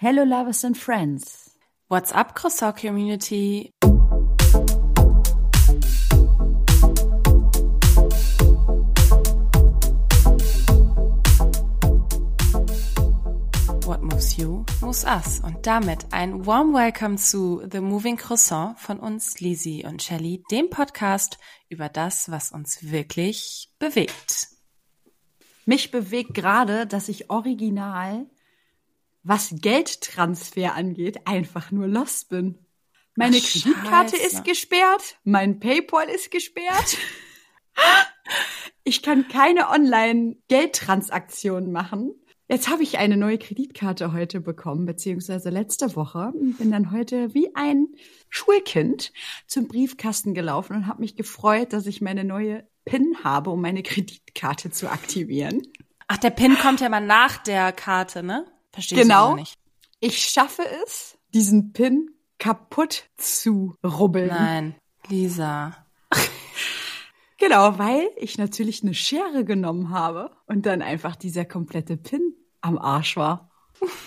Hello lovers and friends. What's up, Croissant Community? What moves you, moves us. Und damit ein warm welcome zu The Moving Croissant von uns, Lizzie und Shelly, dem Podcast über das, was uns wirklich bewegt. Mich bewegt gerade, dass ich original, was Geldtransfer angeht, einfach nur lost bin. Meine Ach, Kreditkarte Scheiße. ist gesperrt, mein PayPal ist gesperrt. Ich kann keine Online-Geldtransaktionen machen. Jetzt habe ich eine neue Kreditkarte heute bekommen, beziehungsweise letzte Woche. Bin dann heute wie ein Schulkind zum Briefkasten gelaufen und habe mich gefreut, dass ich meine neue PIN habe, um meine Kreditkarte zu aktivieren. Ach, der Pin kommt ja mal nach der Karte, ne? Verstehe Genau. ich nicht. Ich schaffe es, diesen PIN kaputt zu rubbeln. Nein, Lisa. Genau, weil ich natürlich eine Schere genommen habe und dann einfach dieser komplette Pin am Arsch war.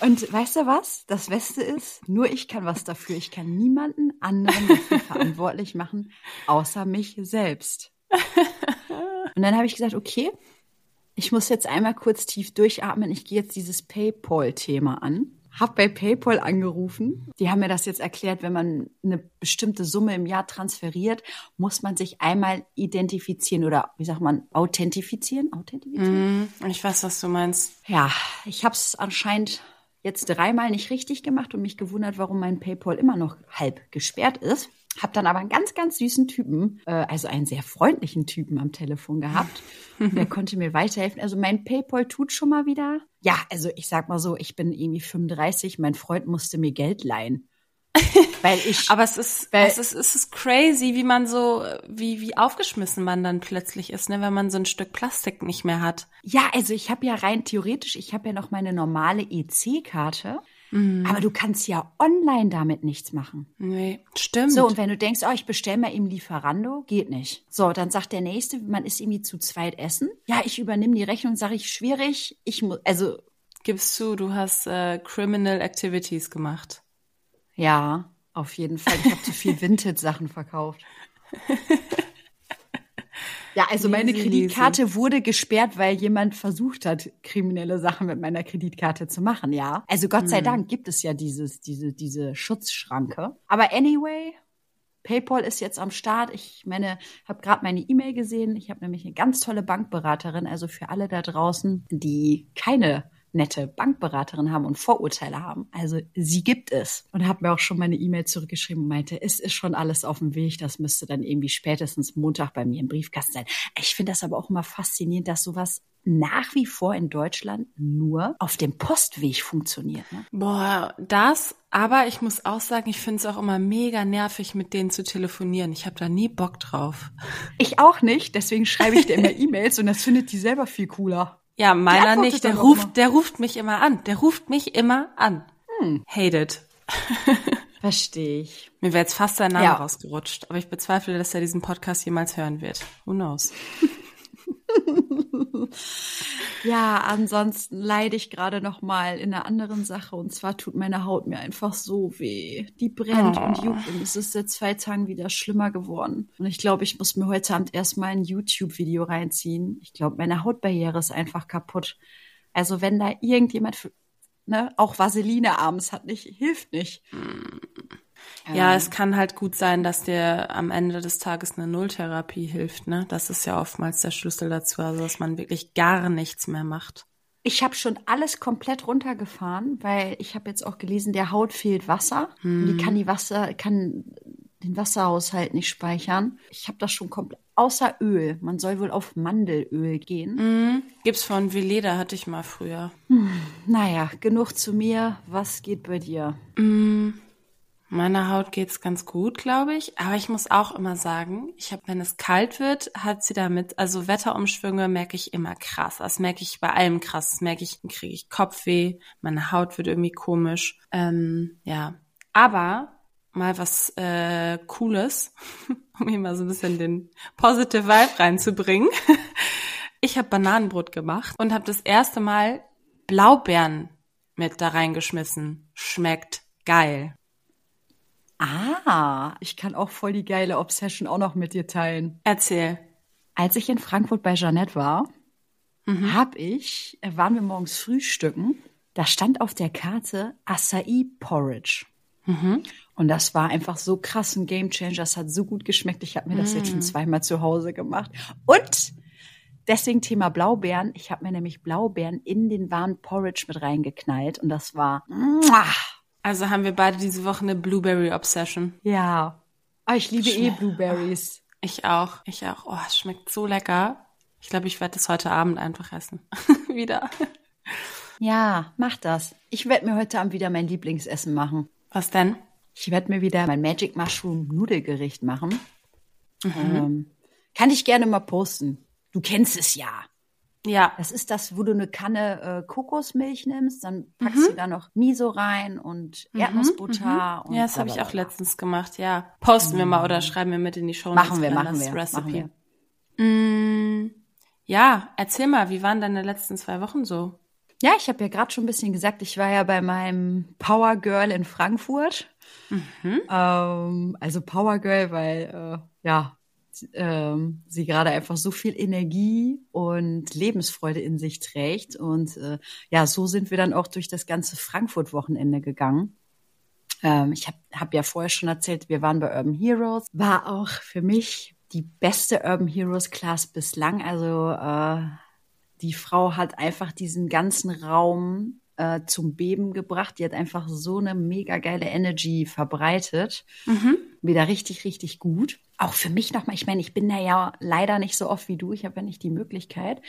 Und weißt du was? Das Beste ist, nur ich kann was dafür. Ich kann niemanden anderen dafür verantwortlich machen, außer mich selbst. Und dann habe ich gesagt, okay, ich muss jetzt einmal kurz tief durchatmen. Ich gehe jetzt dieses PayPal-Thema an. Hab bei PayPal angerufen. Die haben mir das jetzt erklärt, wenn man eine bestimmte Summe im Jahr transferiert, muss man sich einmal identifizieren oder wie sagt man, authentifizieren? Authentifizieren? Hm, ich weiß, was du meinst. Ja, ich habe es anscheinend jetzt dreimal nicht richtig gemacht und mich gewundert, warum mein PayPal immer noch halb gesperrt ist. Hab dann aber einen ganz, ganz süßen Typen, äh, also einen sehr freundlichen Typen am Telefon gehabt. Und der konnte mir weiterhelfen. Also mein PayPal tut schon mal wieder. Ja, also ich sag mal so, ich bin irgendwie 35, mein Freund musste mir Geld leihen. Weil ich. Aber es ist, es ist, es ist crazy, wie man so, wie, wie aufgeschmissen man dann plötzlich ist, ne, wenn man so ein Stück Plastik nicht mehr hat. Ja, also ich habe ja rein theoretisch, ich habe ja noch meine normale EC-Karte, aber du kannst ja online damit nichts machen. Nee, stimmt. So, und wenn du denkst, oh, ich bestell mal eben Lieferando, geht nicht. So, dann sagt der Nächste, man ist irgendwie zu zweit essen. Ja, ich übernehme die Rechnung, sage ich, schwierig, ich muss, also, Gibst zu, du hast äh, Criminal Activities gemacht. ja, auf jeden Fall. Ich habe zu viel Vintage-Sachen verkauft. Ja, also meine Easy, Kreditkarte wurde gesperrt, weil jemand versucht hat, kriminelle Sachen mit meiner Kreditkarte zu machen, ja. Also Gott sei Dank gibt es ja dieses, diese, diese Schutzschranke. Aber anyway, PayPal ist jetzt am Start. Ich meine, habe gerade meine E-Mail gesehen. Ich habe nämlich eine ganz tolle Bankberaterin. Also für alle da draußen, die keine nette Bankberaterin haben und Vorurteile haben. Also sie gibt es. Und habe mir auch schon meine E-Mail zurückgeschrieben und meinte, es ist schon alles auf dem Weg. Das müsste dann irgendwie spätestens Montag bei mir im Briefkasten sein. Ich finde das aber auch immer faszinierend, dass sowas nach wie vor in Deutschland nur auf dem Postweg funktioniert. Ne? Boah, das, aber ich muss auch sagen, ich finde es auch immer mega nervig, mit denen zu telefonieren. Ich habe da nie Bock drauf. Ich auch nicht, deswegen schreibe ich dir immer E-Mails und das findet die selber viel cooler. Ja, meiner nicht. Der ruft, immer. der ruft mich immer an. Der ruft mich immer an. Hm. Hate it. Verstehe ich. Mir wäre jetzt fast sein Name Ja. rausgerutscht, aber ich bezweifle, dass er diesen Podcast jemals hören wird. Who knows? Ja, ansonsten leide ich gerade noch mal in einer anderen Sache und zwar tut meine Haut mir einfach so weh. Die brennt und juckt und es ist seit zwei Tagen wieder schlimmer geworden. Und ich glaube, ich muss mir heute Abend erstmal ein YouTube-Video reinziehen. Ich glaube, meine Hautbarriere ist einfach kaputt. Also wenn da irgendjemand, ne, auch Vaseline abends hat nicht, hilft nicht. Ja, es kann halt gut sein, dass dir am Ende des Tages eine Nulltherapie hilft, ne? Das ist ja oftmals der Schlüssel dazu, also dass man wirklich gar nichts mehr macht. Ich habe schon alles komplett runtergefahren, weil ich habe jetzt auch gelesen, der Haut fehlt Wasser. Und die kann die Wasser, kann den Wasserhaushalt nicht speichern. Ich habe das schon komplett, außer Öl. Man soll wohl auf Mandelöl gehen. Mhm. Gibt's von Veleda, hatte ich mal früher. Naja, genug zu mir. Was geht bei dir? Meiner Haut geht's ganz gut, glaube ich. Aber ich muss auch immer sagen, ich habe, wenn es kalt wird, hat sie damit, also Wetterumschwünge merke ich immer krass. Das merke ich bei allem krass. Das merke ich, kriege ich Kopfweh, meine Haut wird irgendwie komisch. Ähm, ja. Aber mal was äh, Cooles, um hier mal so ein bisschen den Positive Vibe reinzubringen. Ich habe Bananenbrot gemacht und habe das erste Mal Blaubeeren mit da reingeschmissen. schmeckt geil. Ah, ich kann auch voll die geile Obsession auch noch mit dir teilen. Erzähl. Als ich in Frankfurt bei Jeanette war, mhm. hab ich, äh, waren wir morgens frühstücken, da stand auf der Karte Acai Porridge. Mhm. Und das war einfach so krass ein Gamechanger. Das hat so gut geschmeckt. Ich habe mir das jetzt schon mm. zweimal zu Hause gemacht. Und deswegen Thema Blaubeeren. Ich habe mir nämlich Blaubeeren in den warmen Porridge mit reingeknallt. Und das war. Also haben wir beide diese Woche eine Blueberry Obsession. Ja. Oh, ich liebe Schme eh Blueberries. Ich auch. Ich auch. Oh, es schmeckt so lecker. Ich glaube, ich werde das heute Abend einfach essen. wieder. Ja, mach das. Ich werde mir heute Abend wieder mein Lieblingsessen machen. Was denn? Ich werde mir wieder mein Magic Mushroom Nudelgericht machen. Mhm. Ähm, kann ich gerne mal posten. Du kennst es ja. Ja. Das ist das, wo du eine Kanne äh, Kokosmilch nimmst, dann packst mhm. du da noch Miso rein und mhm, Erdnussbutter. Mhm. Und ja, das habe ich auch letztens gemacht, ja. Posten wir mal oder mhm. schreiben wir mit in die Show. Machen wir, machen wir, machen wir. Mm, ja, erzähl mal, wie waren deine letzten zwei Wochen so? Ja, ich habe ja gerade schon ein bisschen gesagt, ich war ja bei meinem Power Girl in Frankfurt. Mhm. Ähm, also Power Girl, weil äh, ja ähm, sie gerade einfach so viel Energie und Lebensfreude in sich trägt. Und äh, ja, so sind wir dann auch durch das ganze Frankfurt-Wochenende gegangen. Ähm, ich habe hab ja vorher schon erzählt, wir waren bei Urban Heroes. War auch für mich die beste Urban Heroes Class bislang. Also äh, die Frau hat einfach diesen ganzen Raum äh, zum Beben gebracht. Die hat einfach so eine mega geile Energy verbreitet. Mhm. Wieder richtig, richtig gut. Auch für mich nochmal, ich meine, ich bin da ja leider nicht so oft wie du, ich habe ja nicht die Möglichkeit.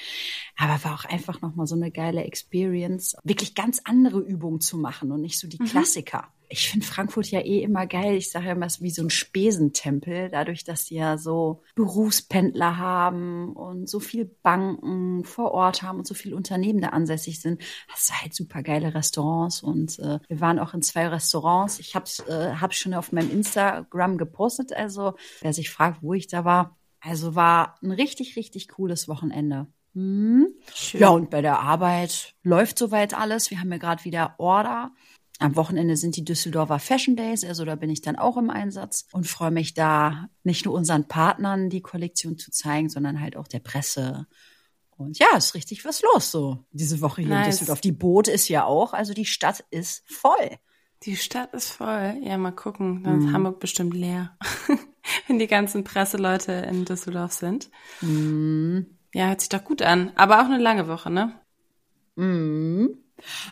Aber war auch einfach nochmal so eine geile Experience, wirklich ganz andere Übungen zu machen und nicht so die mhm. Klassiker ich finde Frankfurt ja eh immer geil. Ich sage ja immer, es ist wie so ein Spesentempel, dadurch, dass die ja so Berufspendler haben und so viel Banken vor Ort haben und so viele Unternehmen da ansässig sind. Hast du halt super geile Restaurants und äh, wir waren auch in zwei Restaurants. Ich habe äh, hab schon auf meinem Instagram gepostet, also wer sich fragt, wo ich da war. Also war ein richtig, richtig cooles Wochenende. Hm. Ja, und bei der Arbeit läuft soweit alles. Wir haben ja gerade wieder Order. Am Wochenende sind die Düsseldorfer Fashion Days, also da bin ich dann auch im Einsatz und freue mich da nicht nur unseren Partnern die Kollektion zu zeigen, sondern halt auch der Presse. Und ja, ist richtig was los so diese Woche hier nice. in Düsseldorf. Die Boot ist ja auch, also die Stadt ist voll. Die Stadt ist voll. Ja, mal gucken. Dann ist Hamburg bestimmt leer, wenn die ganzen Presseleute in Düsseldorf sind. Mhm. Ja, hört sich doch gut an. Aber auch eine lange Woche, ne? Mhm.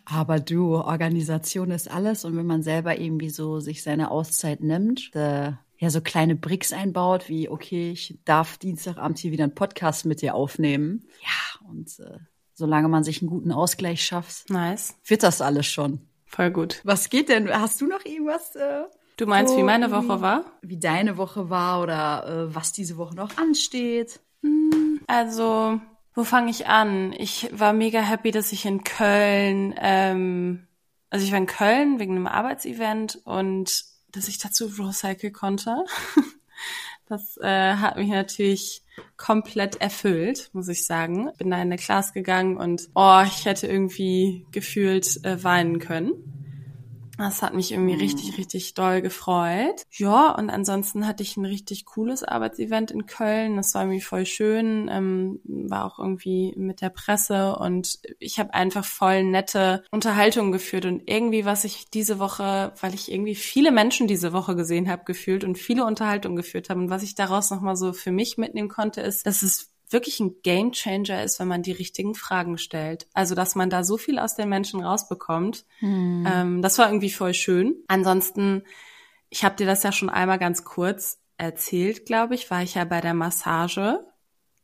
Aber du, Organisation ist alles und wenn man selber irgendwie so sich seine Auszeit nimmt, äh, ja, so kleine Bricks einbaut, wie, okay, ich darf Dienstagabend hier wieder einen Podcast mit dir aufnehmen. Ja, und äh, solange man sich einen guten Ausgleich schafft, nice. wird das alles schon. Voll gut. Was geht denn? Hast du noch irgendwas? Äh, du meinst, so, wie meine Woche war? Wie deine Woche war oder äh, was diese Woche noch ansteht? Hm, also, wo fange ich an? Ich war mega happy, dass ich in Köln, ähm, also ich war in Köln wegen einem Arbeitsevent und dass ich dazu Rollcycle konnte. Das äh, hat mich natürlich komplett erfüllt, muss ich sagen. Bin da in eine Class gegangen und oh, ich hätte irgendwie gefühlt äh, weinen können. Das hat mich irgendwie mhm. richtig, richtig doll gefreut. Ja, und ansonsten hatte ich ein richtig cooles Arbeitsevent in Köln. Das war irgendwie voll schön. Ähm, war auch irgendwie mit der Presse und ich habe einfach voll nette Unterhaltungen geführt. Und irgendwie, was ich diese Woche, weil ich irgendwie viele Menschen diese Woche gesehen habe, gefühlt und viele Unterhaltungen geführt habe und was ich daraus nochmal so für mich mitnehmen konnte, ist, dass es wirklich ein Game Changer ist, wenn man die richtigen Fragen stellt. Also, dass man da so viel aus den Menschen rausbekommt. Hm. Ähm, das war irgendwie voll schön. Ansonsten, ich habe dir das ja schon einmal ganz kurz erzählt, glaube ich, war ich ja bei der Massage.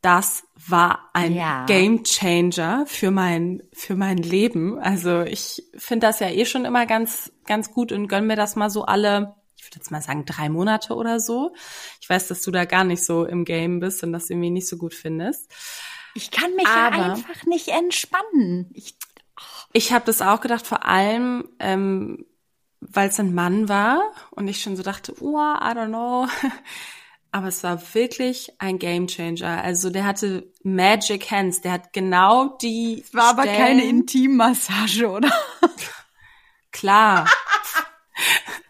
Das war ein ja. Game Changer für mein für mein Leben. Also ich finde das ja eh schon immer ganz ganz gut und gönn mir das mal so alle würde jetzt mal sagen, drei Monate oder so. Ich weiß, dass du da gar nicht so im Game bist und das irgendwie nicht so gut findest. Ich kann mich Aber ja einfach nicht entspannen. Ich, oh. ich habe das auch gedacht, vor allem, ähm, weil es ein Mann war und ich schon so dachte, oh, I don't know. Aber es war wirklich ein Game Changer. Also der hatte Magic Hands. Der hat genau die. Es war Stellen aber keine Intimmassage, oder? Klar,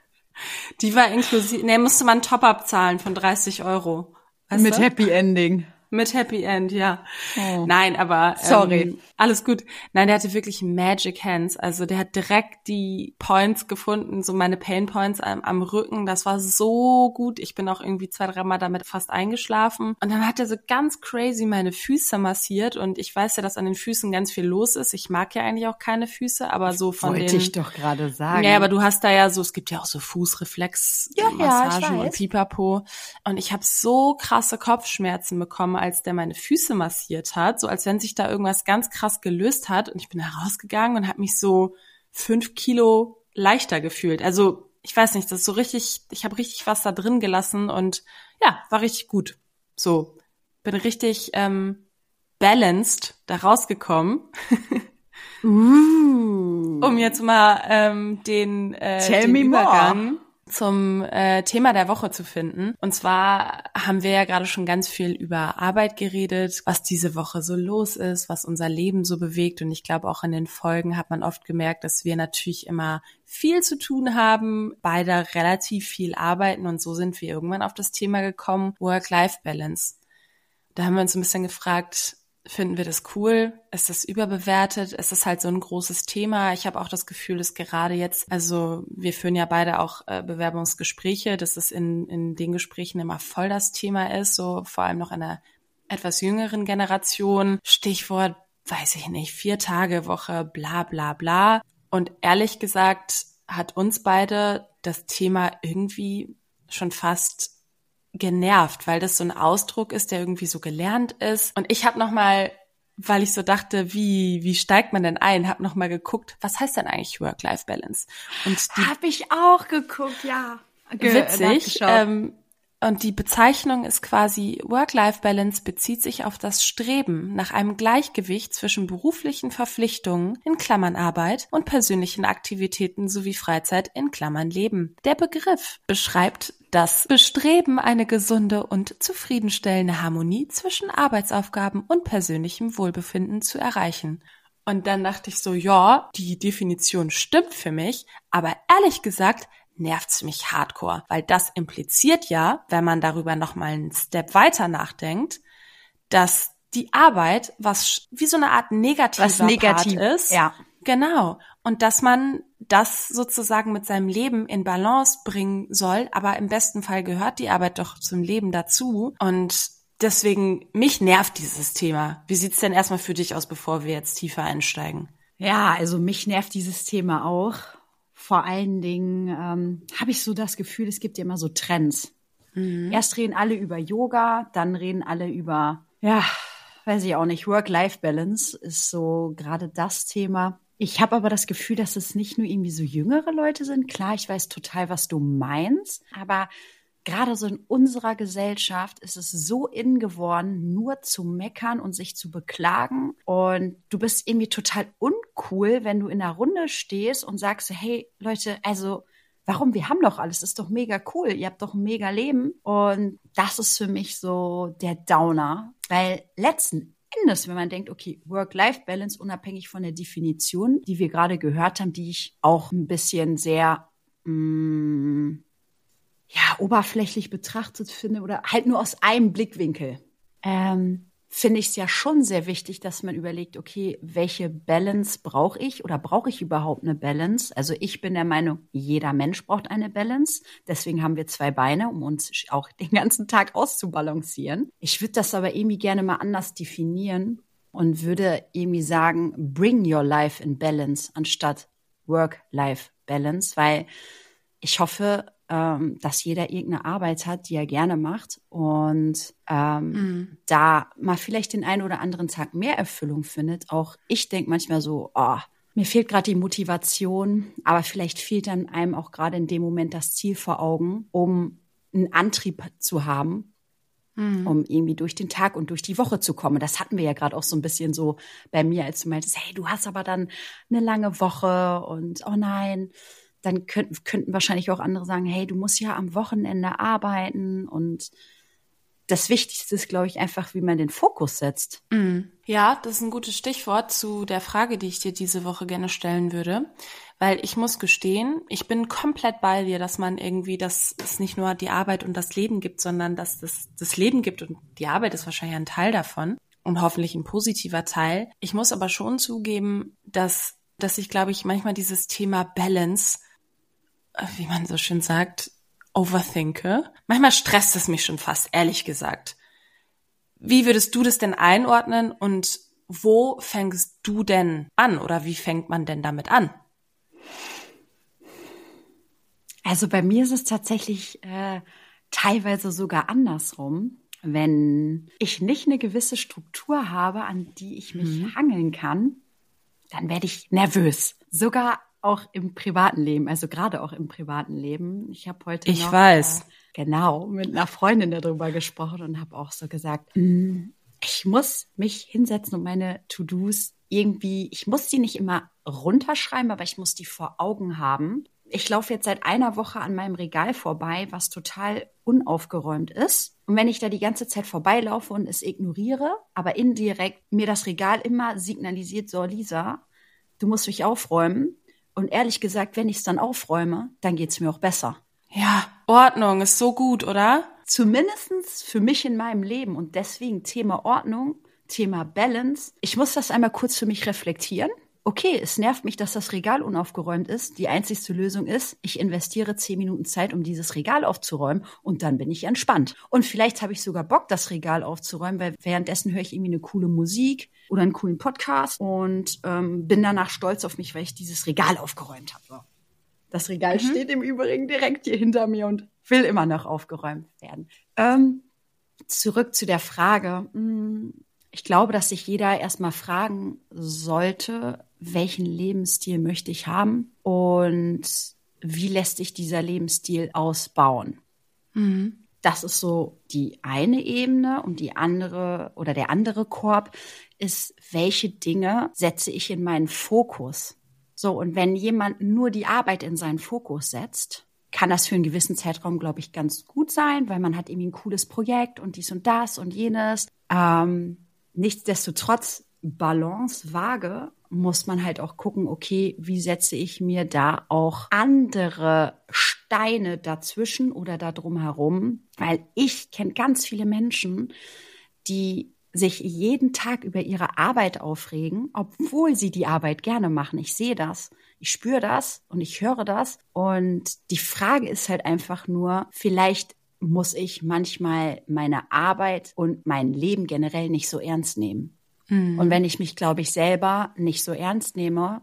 Die war inklusive, nee, musste man Top-Up zahlen von 30 Euro. Weißt Mit du? Happy Ending. Mit Happy End, ja. Oh. Nein, aber sorry. Ähm, alles gut. Nein, der hatte wirklich Magic Hands. Also der hat direkt die Points gefunden, so meine Pain Points am, am Rücken. Das war so gut. Ich bin auch irgendwie zwei, dreimal damit fast eingeschlafen. Und dann hat er so ganz crazy meine Füße massiert. Und ich weiß ja, dass an den Füßen ganz viel los ist. Ich mag ja eigentlich auch keine Füße, aber so von Wollte den. Wollte ich doch gerade sagen. Ja, aber du hast da ja so, es gibt ja auch so Fußreflex, ja, ja, und Pipapo. Und ich habe so krasse Kopfschmerzen bekommen als der meine Füße massiert hat, so als wenn sich da irgendwas ganz krass gelöst hat. Und ich bin da rausgegangen und habe mich so fünf Kilo leichter gefühlt. Also ich weiß nicht, das ist so richtig, ich habe richtig was da drin gelassen und ja, war richtig gut. So, bin richtig ähm, balanced da rausgekommen. uh. Um jetzt mal ähm, den, äh, Tell den me Übergang more zum äh, Thema der Woche zu finden. Und zwar haben wir ja gerade schon ganz viel über Arbeit geredet, was diese Woche so los ist, was unser Leben so bewegt. Und ich glaube, auch in den Folgen hat man oft gemerkt, dass wir natürlich immer viel zu tun haben, beide relativ viel arbeiten. Und so sind wir irgendwann auf das Thema gekommen, Work-Life-Balance. Da haben wir uns ein bisschen gefragt, Finden wir das cool? Ist das überbewertet? Ist das halt so ein großes Thema? Ich habe auch das Gefühl, dass gerade jetzt, also wir führen ja beide auch äh, Bewerbungsgespräche, dass es in, in den Gesprächen immer voll das Thema ist, so vor allem noch einer etwas jüngeren Generation. Stichwort, weiß ich nicht, vier Tage Woche, bla bla bla. Und ehrlich gesagt hat uns beide das Thema irgendwie schon fast genervt, weil das so ein Ausdruck ist, der irgendwie so gelernt ist. Und ich habe noch mal, weil ich so dachte, wie wie steigt man denn ein, habe noch mal geguckt, was heißt denn eigentlich Work-Life-Balance? Und habe ich auch geguckt, ja. Ge witzig. Ähm, und die Bezeichnung ist quasi Work-Life-Balance bezieht sich auf das Streben nach einem Gleichgewicht zwischen beruflichen Verpflichtungen in Klammern Arbeit und persönlichen Aktivitäten sowie Freizeit in Klammern Leben. Der Begriff beschreibt das Bestreben, eine gesunde und zufriedenstellende Harmonie zwischen Arbeitsaufgaben und persönlichem Wohlbefinden zu erreichen. Und dann dachte ich so, ja, die Definition stimmt für mich, aber ehrlich gesagt nervt's mich hardcore, weil das impliziert ja, wenn man darüber noch mal einen Step weiter nachdenkt, dass die Arbeit was wie so eine Art negativer was negativ Part ist. Ja. Genau. Und dass man das sozusagen mit seinem Leben in Balance bringen soll, aber im besten Fall gehört die Arbeit doch zum Leben dazu. Und deswegen, mich nervt dieses Thema. Wie sieht's denn erstmal für dich aus, bevor wir jetzt tiefer einsteigen? Ja, also mich nervt dieses Thema auch vor allen Dingen ähm, habe ich so das Gefühl, es gibt ja immer so Trends. Mhm. Erst reden alle über Yoga, dann reden alle über, ja, weiß ich auch nicht, Work-Life-Balance ist so gerade das Thema. Ich habe aber das Gefühl, dass es nicht nur irgendwie so jüngere Leute sind. Klar, ich weiß total, was du meinst, aber gerade so in unserer Gesellschaft ist es so in geworden, nur zu meckern und sich zu beklagen. Und du bist irgendwie total uncool, wenn du in der Runde stehst und sagst, hey Leute, also warum? Wir haben doch alles, ist doch mega cool, ihr habt doch ein mega Leben. Und das ist für mich so der Downer, weil letzten Endes, wenn man denkt, okay, Work-Life-Balance unabhängig von der Definition, die wir gerade gehört haben, die ich auch ein bisschen sehr mh, mm, ja, oberflächlich betrachtet finde oder halt nur aus einem Blickwinkel, ähm, finde ich es ja schon sehr wichtig, dass man überlegt, okay, welche Balance brauche ich oder brauche ich überhaupt eine Balance? Also ich bin der Meinung, jeder Mensch braucht eine Balance. Deswegen haben wir zwei Beine, um uns auch den ganzen Tag auszubalancieren. Ich würde das aber irgendwie gerne mal anders definieren und würde irgendwie sagen, bring your life in balance anstatt work-life balance, weil ich hoffe, ähm, dass jeder irgendeine Arbeit hat, die er gerne macht und ähm, mhm. da mal vielleicht den einen oder anderen Tag mehr Erfüllung findet. Auch ich denke manchmal so, oh, mir fehlt gerade die Motivation, aber vielleicht fehlt dann einem auch gerade in dem Moment das Ziel vor Augen, um einen Antrieb zu haben, mhm. um irgendwie durch den Tag und durch die Woche zu kommen. Das hatten wir ja gerade auch so ein bisschen so bei mir, als du meintest, hey, du hast aber dann eine lange Woche und oh nein, dann könnten, könnten wahrscheinlich auch andere sagen, hey, du musst ja am Wochenende arbeiten und das Wichtigste ist, glaube ich, einfach, wie man den Fokus setzt. Mm. Ja, das ist ein gutes Stichwort zu der Frage, die ich dir diese Woche gerne stellen würde. Weil ich muss gestehen, ich bin komplett bei dir, dass man irgendwie, dass es nicht nur die Arbeit und das Leben gibt, sondern dass es das Leben gibt und die Arbeit ist wahrscheinlich ein Teil davon und hoffentlich ein positiver Teil. Ich muss aber schon zugeben, dass, dass ich, glaube ich, manchmal dieses Thema Balance, wie man so schön sagt, overthinke. Manchmal stresst es mich schon fast, ehrlich gesagt. Wie würdest du das denn einordnen und wo fängst du denn an oder wie fängt man denn damit an? Also bei mir ist es tatsächlich äh, teilweise sogar andersrum. Wenn ich nicht eine gewisse Struktur habe, an die ich mich mhm. hangeln kann, dann werde ich nervös. Sogar auch im privaten Leben, also gerade auch im privaten Leben. Ich habe heute ich noch, weiß. Äh, genau mit einer Freundin darüber gesprochen und habe auch so gesagt, mm, ich muss mich hinsetzen und meine To-Dos irgendwie, ich muss die nicht immer runterschreiben, aber ich muss die vor Augen haben. Ich laufe jetzt seit einer Woche an meinem Regal vorbei, was total unaufgeräumt ist. Und wenn ich da die ganze Zeit vorbeilaufe und es ignoriere, aber indirekt mir das Regal immer signalisiert, so Lisa, du musst mich aufräumen. Und ehrlich gesagt, wenn ich es dann aufräume, dann geht es mir auch besser. Ja, Ordnung ist so gut, oder? Zumindestens für mich in meinem Leben. Und deswegen Thema Ordnung, Thema Balance. Ich muss das einmal kurz für mich reflektieren okay, es nervt mich, dass das Regal unaufgeräumt ist. Die einzigste Lösung ist, ich investiere zehn Minuten Zeit, um dieses Regal aufzuräumen und dann bin ich entspannt. Und vielleicht habe ich sogar Bock, das Regal aufzuräumen, weil währenddessen höre ich irgendwie eine coole Musik oder einen coolen Podcast und ähm, bin danach stolz auf mich, weil ich dieses Regal aufgeräumt habe. Das Regal mhm. steht im Übrigen direkt hier hinter mir und will immer noch aufgeräumt werden. Ähm, zurück zu der Frage. Hm, ich glaube, dass sich jeder erstmal fragen sollte, welchen Lebensstil möchte ich haben und wie lässt sich dieser Lebensstil ausbauen. Mhm. Das ist so die eine Ebene und die andere oder der andere Korb ist, welche Dinge setze ich in meinen Fokus? So, und wenn jemand nur die Arbeit in seinen Fokus setzt, kann das für einen gewissen Zeitraum, glaube ich, ganz gut sein, weil man hat irgendwie ein cooles Projekt und dies und das und jenes. Ähm, nichtsdestotrotz Balance, Waage, muss man halt auch gucken, okay, wie setze ich mir da auch andere Steine dazwischen oder da drum herum? Weil ich kenne ganz viele Menschen, die sich jeden Tag über ihre Arbeit aufregen, obwohl sie die Arbeit gerne machen. Ich sehe das, ich spüre das und ich höre das. Und die Frage ist halt einfach nur, vielleicht muss ich manchmal meine Arbeit und mein Leben generell nicht so ernst nehmen. Mhm. Und wenn ich mich, glaube ich, selber nicht so ernst nehme,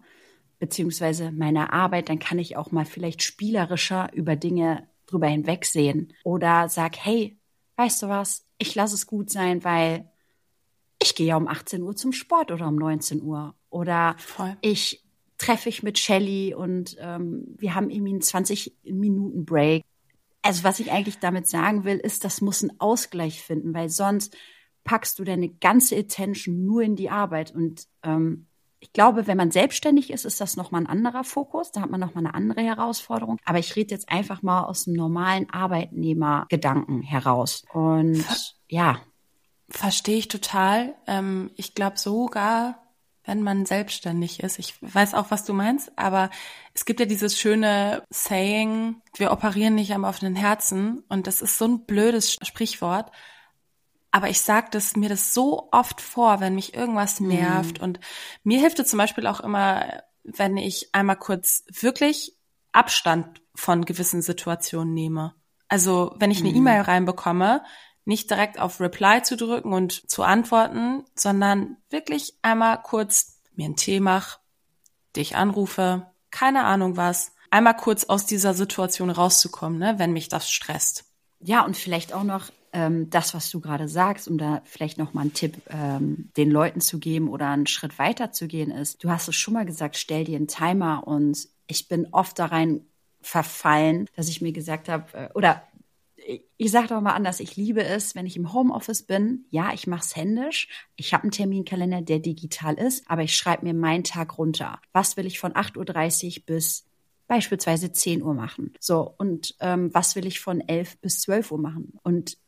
beziehungsweise meine Arbeit, dann kann ich auch mal vielleicht spielerischer über Dinge drüber hinwegsehen oder sag, hey, weißt du was, ich lasse es gut sein, weil ich gehe ja um 18 Uhr zum Sport oder um 19 Uhr oder Voll. ich treffe ich mit Shelly und ähm, wir haben irgendwie einen 20 Minuten Break. Also was ich eigentlich damit sagen will, ist, das muss einen Ausgleich finden, weil sonst packst du deine ganze Attention nur in die Arbeit. Und ähm, ich glaube, wenn man selbstständig ist, ist das nochmal ein anderer Fokus. Da hat man nochmal eine andere Herausforderung. Aber ich rede jetzt einfach mal aus dem normalen Arbeitnehmergedanken heraus. Und Ver ja. Verstehe ich total. Ähm, ich glaube sogar, wenn man selbstständig ist. Ich weiß auch, was du meinst, aber es gibt ja dieses schöne Saying, wir operieren nicht am offenen Herzen und das ist so ein blödes Sprichwort, aber ich sage das mir das so oft vor, wenn mich irgendwas mhm. nervt. Mhm. Und mir hilft es zum Beispiel auch immer, wenn ich einmal kurz wirklich Abstand von gewissen Situationen nehme. Also wenn ich eine mhm. E-Mail reinbekomme, nicht direkt auf Reply zu drücken und zu antworten, sondern wirklich einmal kurz mir einen Tee mach, dich anrufe, keine Ahnung was, einmal kurz aus dieser Situation rauszukommen, ne, wenn mich das stresst. Ja, und vielleicht auch noch ähm, das, was du gerade sagst, um da vielleicht noch mal einen Tipp ähm, den Leuten zu geben oder einen Schritt weiter zu gehen, ist, du hast es schon mal gesagt, stell dir einen Timer und ich bin oft da rein verfallen, dass ich mir gesagt habe, äh, oder ich sage doch mal anders, ich liebe es, wenn ich im Homeoffice bin. Ja, ich mache es händisch. Ich habe einen Terminkalender, der digital ist, aber ich schreibe mir meinen Tag runter. Was will ich von 8.30 Uhr bis beispielsweise 10 Uhr machen? So, und ähm, was will ich von 11 bis 12 Uhr machen? Und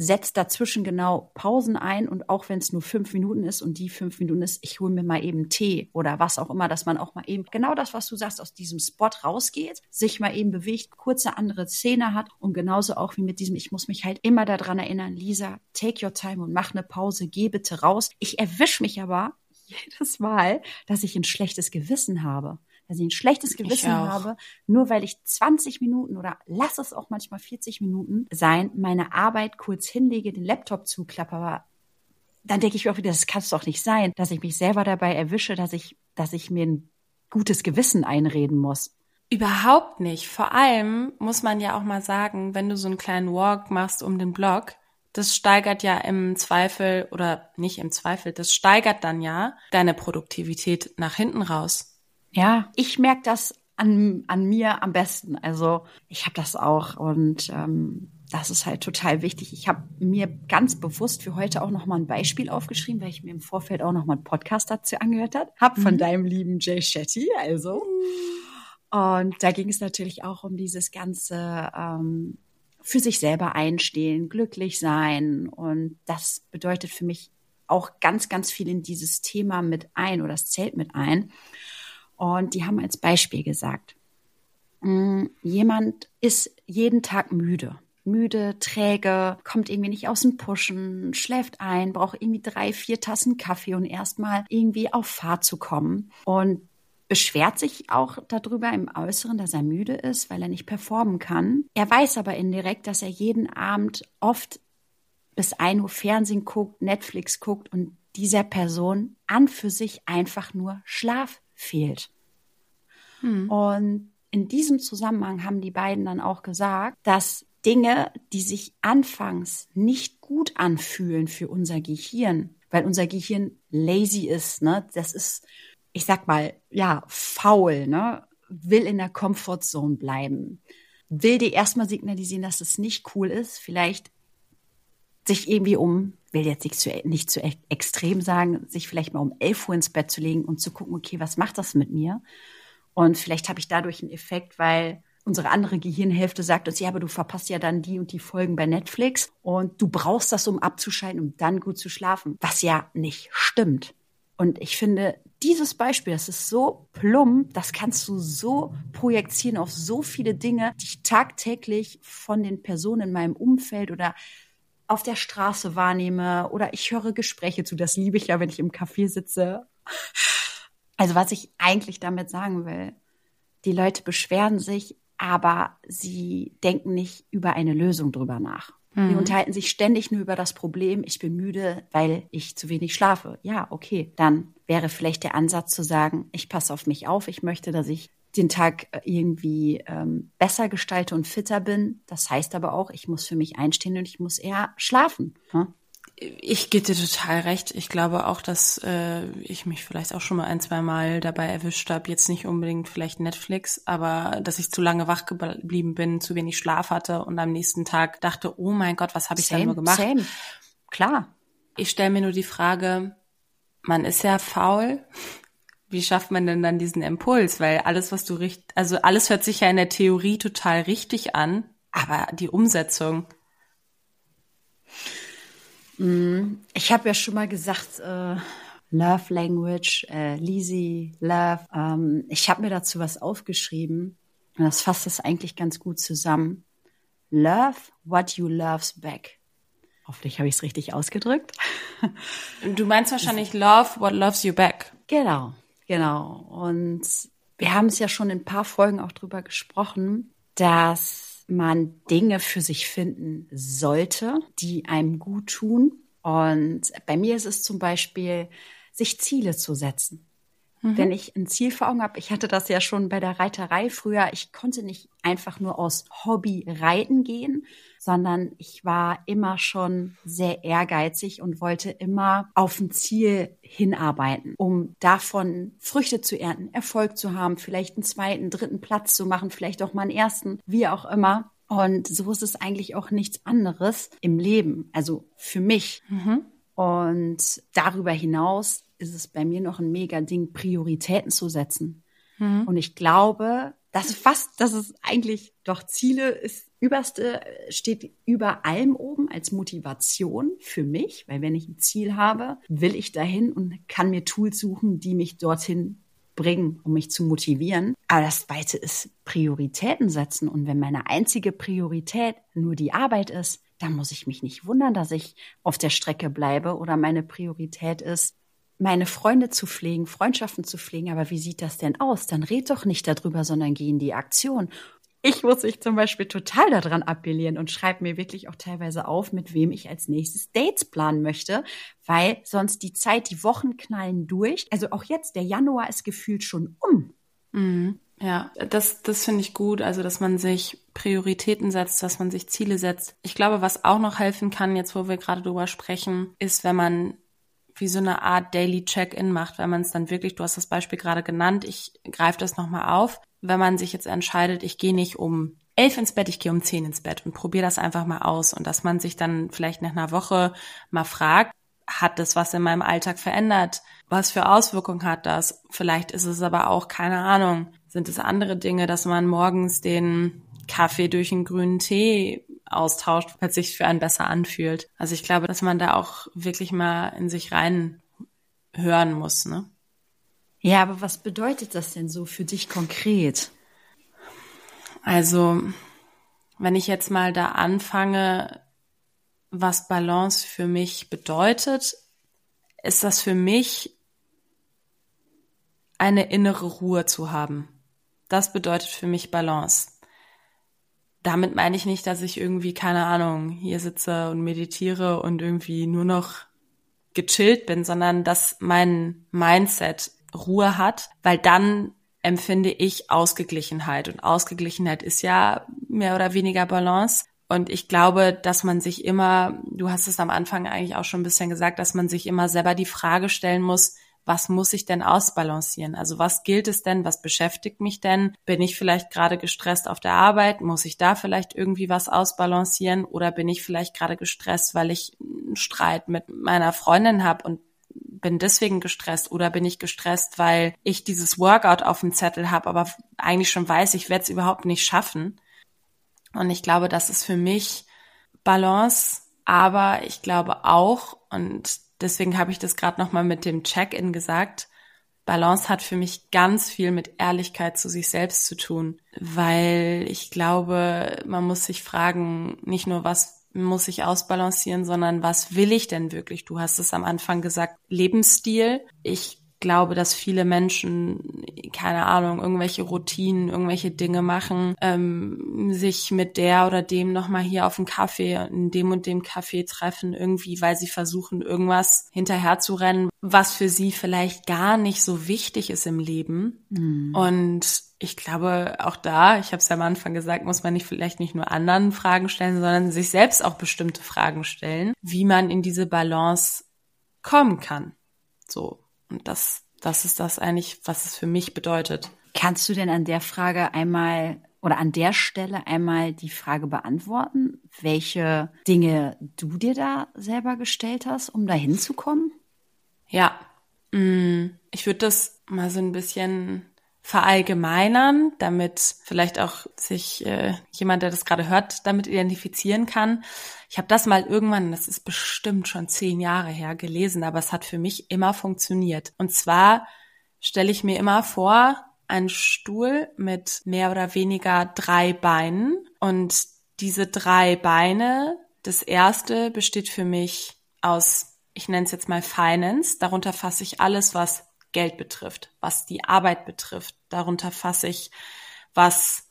setze dazwischen genau Pausen ein und auch wenn es nur fünf Minuten ist und die fünf Minuten ist, ich hole mir mal eben Tee oder was auch immer, dass man auch mal eben genau das, was du sagst, aus diesem Spot rausgeht, sich mal eben bewegt, kurze andere Szene hat und genauso auch wie mit diesem, ich muss mich halt immer daran erinnern, Lisa, take your time und mach eine Pause, geh bitte raus. Ich erwisch mich aber jedes Mal, dass ich ein schlechtes Gewissen habe dass ich ein schlechtes Gewissen habe, nur weil ich 20 Minuten oder lass es auch manchmal 40 Minuten sein, meine Arbeit kurz hinlege, den Laptop zuklappe, aber dann denke ich mir auch wieder, das kann es doch nicht sein, dass ich mich selber dabei erwische, dass ich, dass ich mir ein gutes Gewissen einreden muss. Überhaupt nicht. Vor allem muss man ja auch mal sagen, wenn du so einen kleinen Walk machst um den Block, das steigert ja im Zweifel oder nicht im Zweifel, das steigert dann ja deine Produktivität nach hinten raus. Ja, ich merke das an, an mir am besten. Also ich habe das auch und ähm, das ist halt total wichtig. Ich habe mir ganz bewusst für heute auch noch mal ein Beispiel aufgeschrieben, weil ich mir im Vorfeld auch noch mal einen Podcast dazu angehört habe. Hab von mhm. deinem lieben Jay Shetty, also. Und da ging es natürlich auch um dieses ganze ähm, für sich selber einstehen, glücklich sein. Und das bedeutet für mich auch ganz, ganz viel in dieses Thema mit ein oder es zählt mit ein. Und die haben als Beispiel gesagt, mm, jemand ist jeden Tag müde. Müde, träge, kommt irgendwie nicht aus dem Pushen, schläft ein, braucht irgendwie drei, vier Tassen Kaffee und erstmal irgendwie auf Fahrt zu kommen. Und beschwert sich auch darüber im Äußeren, dass er müde ist, weil er nicht performen kann. Er weiß aber indirekt, dass er jeden Abend oft bis ein Uhr Fernsehen guckt, Netflix guckt und dieser Person an für sich einfach nur Schlaf fehlt. Hm. Und in diesem Zusammenhang haben die beiden dann auch gesagt, dass Dinge, die sich anfangs nicht gut anfühlen für unser Gehirn, weil unser Gehirn lazy ist, ne? Das ist, ich sag mal, ja, faul, ne? Will in der Comfortzone bleiben. Will dir erstmal signalisieren, dass es nicht cool ist, vielleicht sich irgendwie um, will jetzt nicht zu, nicht zu extrem sagen, sich vielleicht mal um elf Uhr ins Bett zu legen und zu gucken, okay, was macht das mit mir? Und vielleicht habe ich dadurch einen Effekt, weil unsere andere Gehirnhälfte sagt uns, ja, aber du verpasst ja dann die und die Folgen bei Netflix und du brauchst das, um abzuschalten, um dann gut zu schlafen, was ja nicht stimmt. Und ich finde, dieses Beispiel, das ist so plump, das kannst du so projizieren auf so viele Dinge, die ich tagtäglich von den Personen in meinem Umfeld oder auf der Straße wahrnehme oder ich höre Gespräche zu. Das liebe ich ja, wenn ich im Café sitze. Also was ich eigentlich damit sagen will, die Leute beschweren sich, aber sie denken nicht über eine Lösung drüber nach. Mhm. Die unterhalten sich ständig nur über das Problem, ich bin müde, weil ich zu wenig schlafe. Ja, okay, dann wäre vielleicht der Ansatz zu sagen, ich passe auf mich auf, ich möchte, dass ich den Tag äh, irgendwie ähm, besser gestalte und fitter bin. Das heißt aber auch, ich muss für mich einstehen und ich muss eher schlafen. Hm? Ich gebe dir total recht. Ich glaube auch, dass äh, ich mich vielleicht auch schon mal ein, zwei Mal dabei erwischt habe. Jetzt nicht unbedingt vielleicht Netflix, aber dass ich zu lange wach geblieben bin, zu wenig Schlaf hatte und am nächsten Tag dachte, oh mein Gott, was habe ich same, denn nur gemacht? Same. Klar. Ich stelle mir nur die Frage, man ist ja faul wie schafft man denn dann diesen Impuls? Weil alles, was du richt, also alles hört sich ja in der Theorie total richtig an, aber die Umsetzung. Mm, ich habe ja schon mal gesagt, äh, Love Language, äh, Lizzie, Love. Ähm, ich habe mir dazu was aufgeschrieben und das fasst das eigentlich ganz gut zusammen. Love what you loves back. Hoffentlich habe ich es richtig ausgedrückt. Du meinst wahrscheinlich Love what loves you back. Genau. Genau. Und wir haben es ja schon in ein paar Folgen auch drüber gesprochen, dass man Dinge für sich finden sollte, die einem gut tun. Und bei mir ist es zum Beispiel, sich Ziele zu setzen. Mhm. Wenn ich ein Ziel vor Augen habe, ich hatte das ja schon bei der Reiterei früher, ich konnte nicht einfach nur aus Hobby reiten gehen, sondern ich war immer schon sehr ehrgeizig und wollte immer auf ein Ziel hinarbeiten, um davon Früchte zu ernten, Erfolg zu haben, vielleicht einen zweiten, dritten Platz zu machen, vielleicht auch mal einen ersten, wie auch immer. Und so ist es eigentlich auch nichts anderes im Leben, also für mich. Mhm. Und darüber hinaus ist es bei mir noch ein mega Ding, Prioritäten zu setzen. Mhm. Und ich glaube, das fast, das ist eigentlich doch Ziele ist überste, steht über allem oben als Motivation für mich, weil wenn ich ein Ziel habe, will ich dahin und kann mir Tools suchen, die mich dorthin bringen, um mich zu motivieren. Aber das Zweite ist Prioritäten setzen. Und wenn meine einzige Priorität nur die Arbeit ist, dann muss ich mich nicht wundern, dass ich auf der Strecke bleibe oder meine Priorität ist, meine Freunde zu pflegen, Freundschaften zu pflegen. Aber wie sieht das denn aus? Dann red doch nicht darüber, sondern geh in die Aktion. Ich muss mich zum Beispiel total daran appellieren und schreibe mir wirklich auch teilweise auf, mit wem ich als nächstes Dates planen möchte, weil sonst die Zeit, die Wochen knallen durch. Also auch jetzt, der Januar ist gefühlt schon um. Mhm. Ja, das, das finde ich gut. Also, dass man sich Prioritäten setzt, dass man sich Ziele setzt. Ich glaube, was auch noch helfen kann, jetzt wo wir gerade drüber sprechen, ist, wenn man wie so eine Art Daily Check-in macht, wenn man es dann wirklich, du hast das Beispiel gerade genannt, ich greife das nochmal auf, wenn man sich jetzt entscheidet, ich gehe nicht um elf ins Bett, ich gehe um zehn ins Bett und probiere das einfach mal aus und dass man sich dann vielleicht nach einer Woche mal fragt, hat das was in meinem Alltag verändert? Was für Auswirkungen hat das? Vielleicht ist es aber auch, keine Ahnung, sind es andere Dinge, dass man morgens den Kaffee durch einen grünen Tee austauscht, weil es sich für einen besser anfühlt. Also ich glaube, dass man da auch wirklich mal in sich rein hören muss, ne? Ja, aber was bedeutet das denn so für dich konkret? Also, wenn ich jetzt mal da anfange, was Balance für mich bedeutet, ist das für mich eine innere Ruhe zu haben. Das bedeutet für mich Balance. Damit meine ich nicht, dass ich irgendwie, keine Ahnung, hier sitze und meditiere und irgendwie nur noch gechillt bin, sondern dass mein Mindset Ruhe hat, weil dann empfinde ich Ausgeglichenheit. Und Ausgeglichenheit ist ja mehr oder weniger Balance. Und ich glaube, dass man sich immer, du hast es am Anfang eigentlich auch schon ein bisschen gesagt, dass man sich immer selber die Frage stellen muss, was muss ich denn ausbalancieren? Also was gilt es denn? Was beschäftigt mich denn? Bin ich vielleicht gerade gestresst auf der Arbeit? Muss ich da vielleicht irgendwie was ausbalancieren? Oder bin ich vielleicht gerade gestresst, weil ich einen Streit mit meiner Freundin habe und bin deswegen gestresst oder bin ich gestresst, weil ich dieses Workout auf dem Zettel habe, aber eigentlich schon weiß, ich werde es überhaupt nicht schaffen. Und ich glaube, das ist für mich Balance, aber ich glaube auch, und deswegen habe ich das gerade nochmal mit dem Check-in gesagt, Balance hat für mich ganz viel mit Ehrlichkeit zu sich selbst zu tun, weil ich glaube, man muss sich fragen, nicht nur was muss ich ausbalancieren, sondern was will ich denn wirklich? Du hast es am Anfang gesagt, Lebensstil. Ich glaube, dass viele Menschen, keine Ahnung, irgendwelche Routinen, irgendwelche Dinge machen, ähm, sich mit der oder dem nochmal hier auf dem Kaffee, in dem und dem Kaffee treffen, irgendwie, weil sie versuchen, irgendwas hinterher zu rennen, was für sie vielleicht gar nicht so wichtig ist im Leben. Mhm. Und ich glaube, auch da, ich habe es ja am Anfang gesagt, muss man nicht vielleicht nicht nur anderen Fragen stellen, sondern sich selbst auch bestimmte Fragen stellen, wie man in diese Balance kommen kann. So. Und das, das ist das eigentlich, was es für mich bedeutet. Kannst du denn an der Frage einmal oder an der Stelle einmal die Frage beantworten, welche Dinge du dir da selber gestellt hast, um da hinzukommen? Ja, mm, ich würde das mal so ein bisschen verallgemeinern, damit vielleicht auch sich äh, jemand, der das gerade hört, damit identifizieren kann. Ich habe das mal irgendwann, das ist bestimmt schon zehn Jahre her, gelesen, aber es hat für mich immer funktioniert. Und zwar stelle ich mir immer vor, einen Stuhl mit mehr oder weniger drei Beinen und diese drei Beine, das erste besteht für mich aus, ich nenne es jetzt mal Finance, darunter fasse ich alles, was Geld betrifft, was die Arbeit betrifft. Darunter fasse ich, was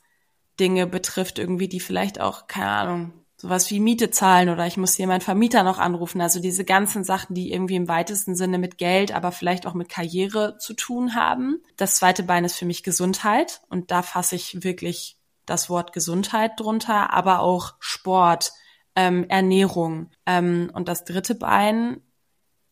Dinge betrifft, irgendwie, die vielleicht auch, keine Ahnung, sowas wie Miete zahlen oder ich muss hier meinen Vermieter noch anrufen. Also diese ganzen Sachen, die irgendwie im weitesten Sinne mit Geld, aber vielleicht auch mit Karriere zu tun haben. Das zweite Bein ist für mich Gesundheit und da fasse ich wirklich das Wort Gesundheit drunter, aber auch Sport, ähm, Ernährung. Ähm, und das dritte Bein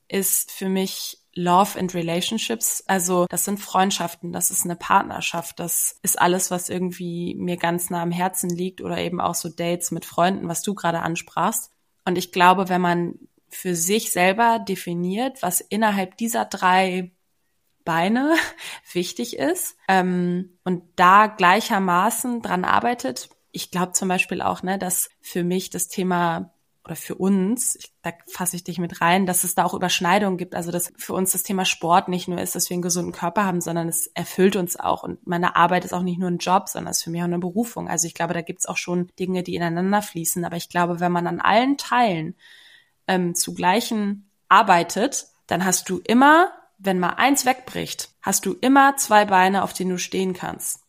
ist für mich Love and Relationships. Also das sind Freundschaften, das ist eine Partnerschaft, das ist alles, was irgendwie mir ganz nah am Herzen liegt oder eben auch so Dates mit Freunden, was du gerade ansprachst. Und ich glaube, wenn man für sich selber definiert, was innerhalb dieser drei Beine wichtig ist ähm, und da gleichermaßen dran arbeitet. Ich glaube zum Beispiel auch, ne, dass für mich das Thema oder für uns, ich, da fasse ich dich mit rein, dass es da auch Überschneidungen gibt. Also dass für uns das Thema Sport nicht nur ist, dass wir einen gesunden Körper haben, sondern es erfüllt uns auch. Und meine Arbeit ist auch nicht nur ein Job, sondern es ist für mich auch eine Berufung. Also ich glaube, da gibt es auch schon Dinge, die ineinander fließen. Aber ich glaube, wenn man an allen Teilen ähm, zugleichen arbeitet, dann hast du immer, wenn mal eins wegbricht, hast du immer zwei Beine, auf denen du stehen kannst.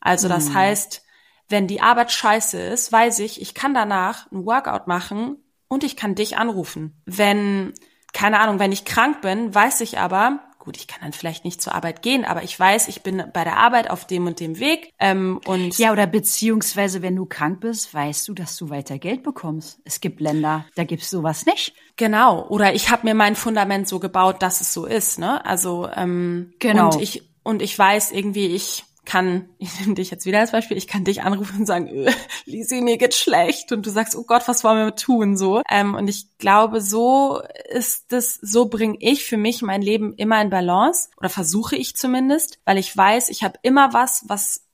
Also das mhm. heißt, wenn die Arbeit scheiße ist, weiß ich, ich kann danach ein Workout machen und ich kann dich anrufen. Wenn, keine Ahnung, wenn ich krank bin, weiß ich aber, gut, ich kann dann vielleicht nicht zur Arbeit gehen, aber ich weiß, ich bin bei der Arbeit auf dem und dem Weg. Ähm, und ja, oder beziehungsweise, wenn du krank bist, weißt du, dass du weiter Geld bekommst. Es gibt Länder, da gibt's sowas nicht. Genau. Oder ich habe mir mein Fundament so gebaut, dass es so ist. Ne? Also ähm, genau. Und ich und ich weiß irgendwie, ich kann, ich nehme dich jetzt wieder als Beispiel, ich kann dich anrufen und sagen, äh, Lisi, mir geht's schlecht. Und du sagst, oh Gott, was wollen wir tun? So. Ähm, und ich glaube, so ist das, so bringe ich für mich mein Leben immer in Balance oder versuche ich zumindest, weil ich weiß, ich habe immer was, was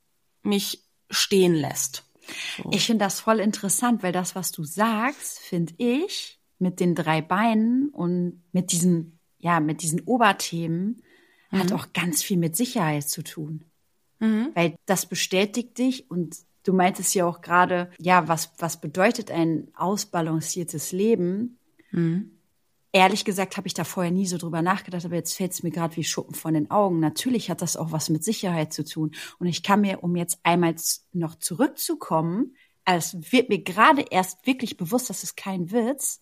mich stehen lässt. So. Ich finde das voll interessant, weil das, was du sagst, finde ich mit den drei Beinen und mit diesen, ja, mit diesen Oberthemen mhm. hat auch ganz viel mit Sicherheit zu tun. Mhm. Weil das bestätigt dich und du meintest ja auch gerade, ja, was, was bedeutet ein ausbalanciertes Leben? Mhm. Ehrlich gesagt habe ich da vorher nie so drüber nachgedacht, aber jetzt fällt es mir gerade wie Schuppen von den Augen. Natürlich hat das auch was mit Sicherheit zu tun. Und ich kann mir, um jetzt einmal noch zurückzukommen, es wird mir gerade erst wirklich bewusst, das ist kein Witz,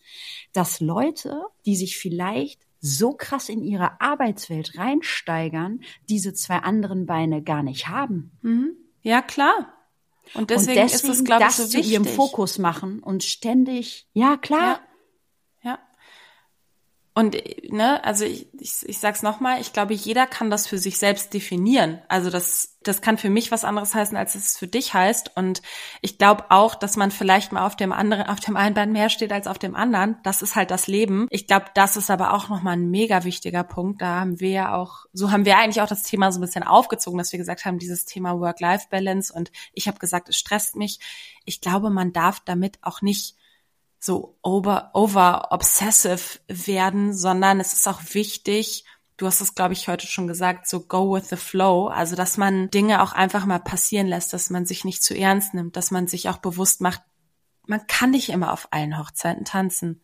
dass Leute, die sich vielleicht so krass in ihre Arbeitswelt reinsteigern, diese zwei anderen Beine gar nicht haben. Mhm. Ja, klar. Und deswegen, und deswegen ist es, glaube ich, so wichtig. zu ihrem Fokus machen und ständig, ja, klar. Ja. Und ne, also ich, ich, ich sag's nochmal, ich glaube, jeder kann das für sich selbst definieren. Also das, das kann für mich was anderes heißen, als es für dich heißt. Und ich glaube auch, dass man vielleicht mal auf dem anderen, auf dem einen Bein mehr steht als auf dem anderen. Das ist halt das Leben. Ich glaube, das ist aber auch nochmal ein mega wichtiger Punkt. Da haben wir ja auch, so haben wir eigentlich auch das Thema so ein bisschen aufgezogen, dass wir gesagt haben, dieses Thema Work-Life-Balance. Und ich habe gesagt, es stresst mich. Ich glaube, man darf damit auch nicht so over, over obsessive werden, sondern es ist auch wichtig, du hast es, glaube ich, heute schon gesagt, so go with the flow. Also, dass man Dinge auch einfach mal passieren lässt, dass man sich nicht zu ernst nimmt, dass man sich auch bewusst macht, man kann nicht immer auf allen Hochzeiten tanzen.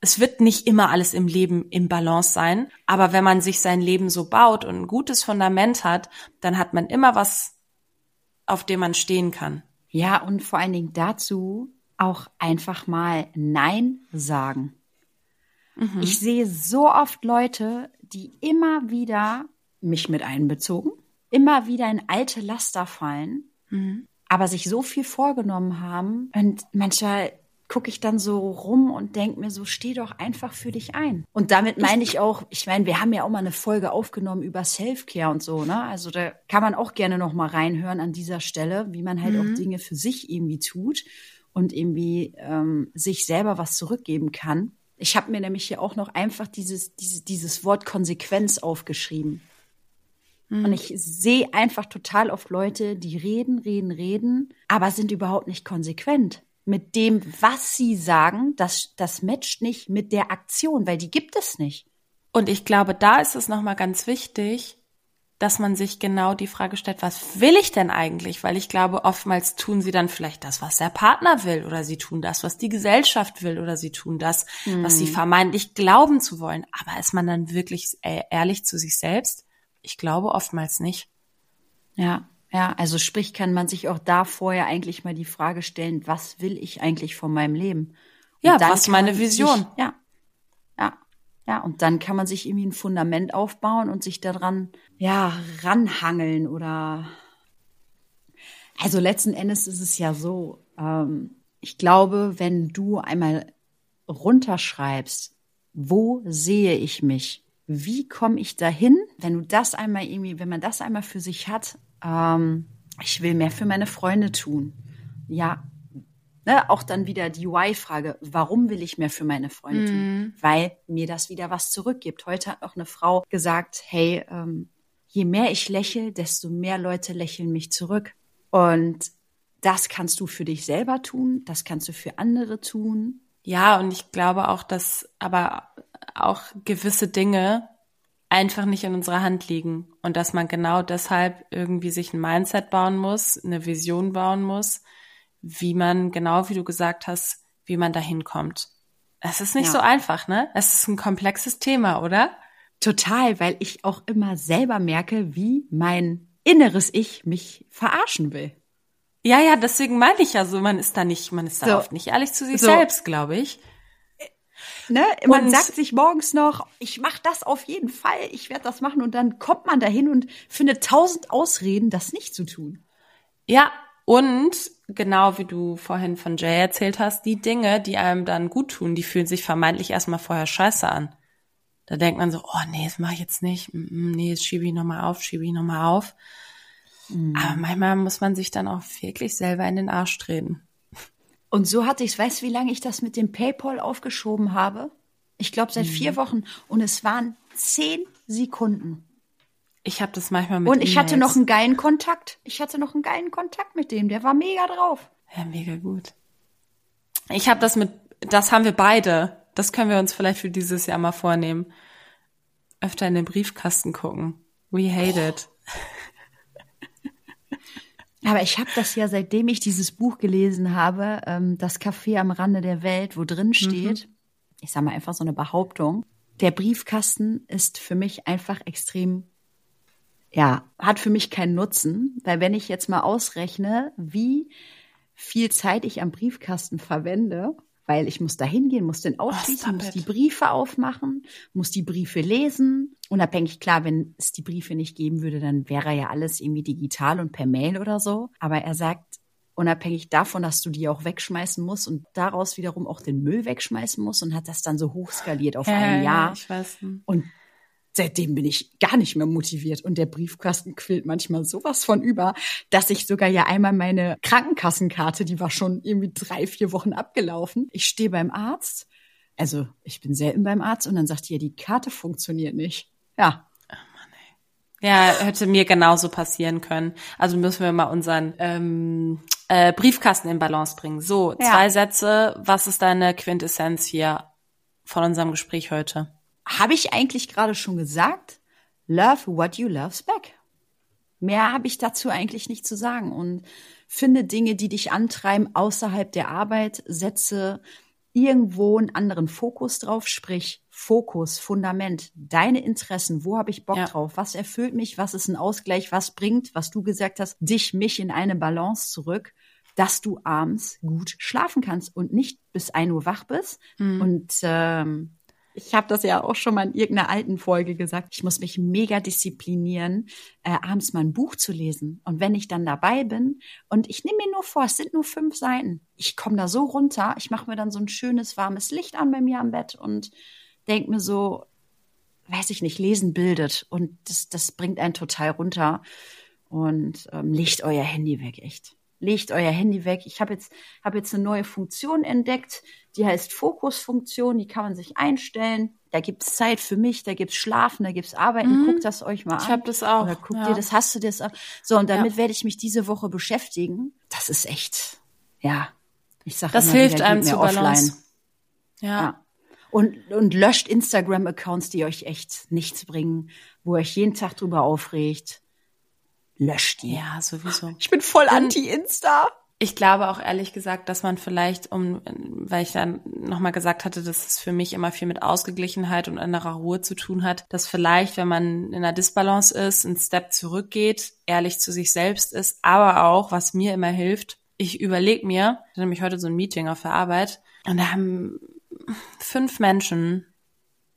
Es wird nicht immer alles im Leben im Balance sein, aber wenn man sich sein Leben so baut und ein gutes Fundament hat, dann hat man immer was, auf dem man stehen kann. Ja, und vor allen Dingen dazu, auch einfach mal Nein sagen. Mhm. Ich sehe so oft Leute, die immer wieder mich mit einbezogen, immer wieder in alte Laster fallen, mhm. aber sich so viel vorgenommen haben und manchmal gucke ich dann so rum und denke mir so, steh doch einfach für dich ein. Und damit meine ich auch, ich meine, wir haben ja auch mal eine Folge aufgenommen über Self-Care und so, ne? Also da kann man auch gerne noch mal reinhören an dieser Stelle, wie man halt mhm. auch Dinge für sich irgendwie tut und irgendwie ähm, sich selber was zurückgeben kann. Ich habe mir nämlich hier auch noch einfach dieses, dieses, dieses Wort Konsequenz aufgeschrieben. Mhm. Und ich sehe einfach total oft Leute, die reden, reden, reden, aber sind überhaupt nicht konsequent mit dem, was sie sagen. Das, das matcht nicht mit der Aktion, weil die gibt es nicht. Und ich glaube, da ist es nochmal ganz wichtig, dass man sich genau die Frage stellt, was will ich denn eigentlich? Weil ich glaube, oftmals tun sie dann vielleicht das, was der Partner will, oder sie tun das, was die Gesellschaft will, oder sie tun das, mhm. was sie hm. vermeintlich glauben zu wollen. Aber ist man dann wirklich äh, ehrlich zu sich selbst? Ich glaube oftmals nicht. Ja, ja, also sprich, kann man sich auch da vorher eigentlich mal die Frage stellen, was will ich eigentlich von meinem Leben? Und ja, was ist meine Vision? Sich, ja, ja, und dann kann man sich irgendwie ein Fundament aufbauen und sich daran, ja, ranhangeln oder. Also letzten Endes ist es ja so, ähm, ich glaube, wenn du einmal runterschreibst, wo sehe ich mich? Wie komme ich dahin? Wenn du das einmal irgendwie, wenn man das einmal für sich hat, ähm, ich will mehr für meine Freunde tun. Ja, ne, auch dann wieder die Why-Frage, warum will ich mehr für meine Freunde mm. tun? Mhm. Weil mir das wieder was zurückgibt. Heute hat noch eine Frau gesagt, hey, ähm, je mehr ich lächle, desto mehr Leute lächeln mich zurück. Und das kannst du für dich selber tun, das kannst du für andere tun. Ja, und ich glaube auch, dass aber auch gewisse Dinge einfach nicht in unserer Hand liegen und dass man genau deshalb irgendwie sich ein Mindset bauen muss, eine Vision bauen muss, wie man genau wie du gesagt hast, wie man dahin kommt. Es ist nicht ja. so einfach, ne? Es ist ein komplexes Thema, oder? Total, weil ich auch immer selber merke, wie mein inneres Ich mich verarschen will. Ja, ja, deswegen meine ich ja so, man ist da nicht, man ist da so. oft nicht ehrlich zu sich so. selbst, glaube ich. Ne? Man und sagt sich morgens noch, ich mache das auf jeden Fall, ich werde das machen und dann kommt man dahin und findet tausend Ausreden, das nicht zu tun. Ja, und genau wie du vorhin von Jay erzählt hast, die Dinge, die einem dann gut tun, die fühlen sich vermeintlich erstmal vorher scheiße an. Da denkt man so, oh nee, das mache ich jetzt nicht. Nee, das schiebe ich nochmal auf, schiebe ich nochmal auf. Mhm. Aber manchmal muss man sich dann auch wirklich selber in den Arsch treten. Und so hatte ich, weißt du, wie lange ich das mit dem PayPal aufgeschoben habe? Ich glaube seit mhm. vier Wochen. Und es waren zehn Sekunden. Ich habe das manchmal mit Und ich hatte noch einen geilen Kontakt. Ich hatte noch einen geilen Kontakt mit dem. Der war mega drauf. Ja, mega gut. Ich habe das mit, das haben wir beide. Das können wir uns vielleicht für dieses Jahr mal vornehmen. Öfter in den Briefkasten gucken. We hate oh. it. Aber ich habe das ja, seitdem ich dieses Buch gelesen habe, ähm, das Café am Rande der Welt, wo drin mhm. steht, mhm. ich sage mal einfach so eine Behauptung, der Briefkasten ist für mich einfach extrem, ja, hat für mich keinen Nutzen, weil wenn ich jetzt mal ausrechne, wie viel Zeit ich am Briefkasten verwende, weil ich muss da hingehen, muss den ausschließen, muss die Briefe aufmachen, muss die Briefe lesen. Unabhängig, klar, wenn es die Briefe nicht geben würde, dann wäre ja alles irgendwie digital und per Mail oder so. Aber er sagt, unabhängig davon, dass du die auch wegschmeißen musst und daraus wiederum auch den Müll wegschmeißen musst und hat das dann so hochskaliert auf ja, ein Jahr. Ja, ich weiß. Und seitdem bin ich gar nicht mehr motiviert und der Briefkasten quillt manchmal sowas von über, dass ich sogar ja einmal meine Krankenkassenkarte, die war schon irgendwie drei, vier Wochen abgelaufen. Ich stehe beim Arzt, also ich bin selten beim Arzt und dann sagt ja, die Karte funktioniert nicht. Ja. Ja, hätte mir genauso passieren können. Also müssen wir mal unseren ähm, äh, Briefkasten in Balance bringen. So, ja. zwei Sätze. Was ist deine Quintessenz hier von unserem Gespräch heute? Habe ich eigentlich gerade schon gesagt, love what you loves back. Mehr habe ich dazu eigentlich nicht zu sagen und finde Dinge, die dich antreiben außerhalb der Arbeit, setze irgendwo einen anderen Fokus drauf, sprich Fokus, Fundament, deine Interessen, wo habe ich Bock ja. drauf, was erfüllt mich, was ist ein Ausgleich, was bringt, was du gesagt hast, dich, mich in eine Balance zurück, dass du abends gut schlafen kannst und nicht bis ein Uhr wach bist mhm. und ähm, ich habe das ja auch schon mal in irgendeiner alten Folge gesagt. Ich muss mich mega disziplinieren, äh, abends mal ein Buch zu lesen. Und wenn ich dann dabei bin und ich nehme mir nur vor, es sind nur fünf Seiten, ich komme da so runter, ich mache mir dann so ein schönes warmes Licht an bei mir am Bett und denk mir so, weiß ich nicht, lesen bildet und das, das bringt einen total runter. Und ähm, legt euer Handy weg, echt legt euer Handy weg. Ich habe jetzt, hab jetzt eine neue Funktion entdeckt, die heißt Fokusfunktion, die kann man sich einstellen. Da gibt's Zeit für mich, da gibt's Schlafen, da gibt's Arbeiten. Mhm. Guckt das euch mal an. Ich habe das auch. Oder guckt ja. dir das, hast du das auch. So, und damit ja. werde ich mich diese Woche beschäftigen. Das ist echt, ja. Ich sag Das hilft wieder, einem zu Balance. Ja. ja. Und, und löscht Instagram-Accounts, die euch echt nichts bringen, wo ihr euch jeden Tag drüber aufregt löscht die. Ja, sowieso. Ich bin voll anti-Insta. Ich glaube auch ehrlich gesagt, dass man vielleicht, um, weil ich dann nochmal gesagt hatte, dass es für mich immer viel mit Ausgeglichenheit und innerer Ruhe zu tun hat, dass vielleicht, wenn man in einer Disbalance ist, ein Step zurückgeht, ehrlich zu sich selbst ist, aber auch, was mir immer hilft, ich überlege mir, ich hatte nämlich heute so ein Meeting auf der Arbeit und da haben fünf Menschen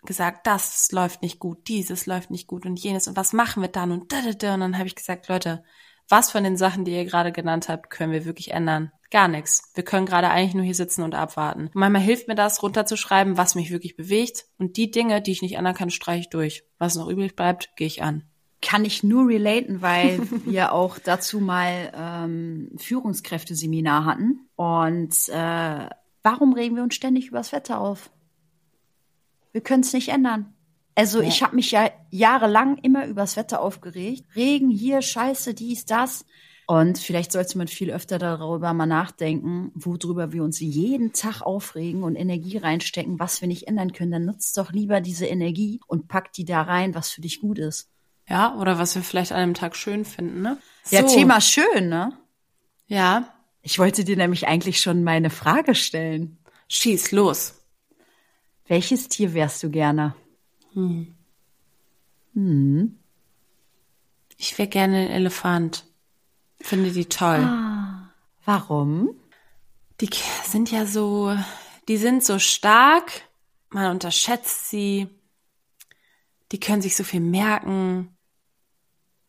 gesagt, das läuft nicht gut, dieses läuft nicht gut und jenes und was machen wir dann und da, da, da. Und dann habe ich gesagt, Leute, was von den Sachen, die ihr gerade genannt habt, können wir wirklich ändern? Gar nichts. Wir können gerade eigentlich nur hier sitzen und abwarten. Und manchmal hilft mir das, runterzuschreiben, was mich wirklich bewegt. Und die Dinge, die ich nicht ändern kann, streiche ich durch. Was noch übrig bleibt, gehe ich an. Kann ich nur relaten, weil wir auch dazu mal ähm, Führungskräfteseminar hatten. Und äh, warum regen wir uns ständig übers Wetter auf? Wir können es nicht ändern. Also Ja. ich habe mich ja jahrelang immer übers Wetter aufgeregt. Regen hier, Scheiße, dies, das. Und vielleicht sollte man viel öfter darüber mal nachdenken, worüber wir uns jeden Tag aufregen und Energie reinstecken, was wir nicht ändern können. Dann nutzt doch lieber diese Energie und pack die da rein, was für dich gut ist. Ja, oder was wir vielleicht an einem Tag schön finden, ne? Ja, So. Thema schön, ne? Ja, Ich wollte dir nämlich eigentlich schon meine Frage stellen. schieß los. Welches Tier wärst du gerne? Ich wäre gerne ein Elefant. Finde die toll. Warum? Die sind ja so, die sind so stark, man unterschätzt sie, die können sich so viel merken,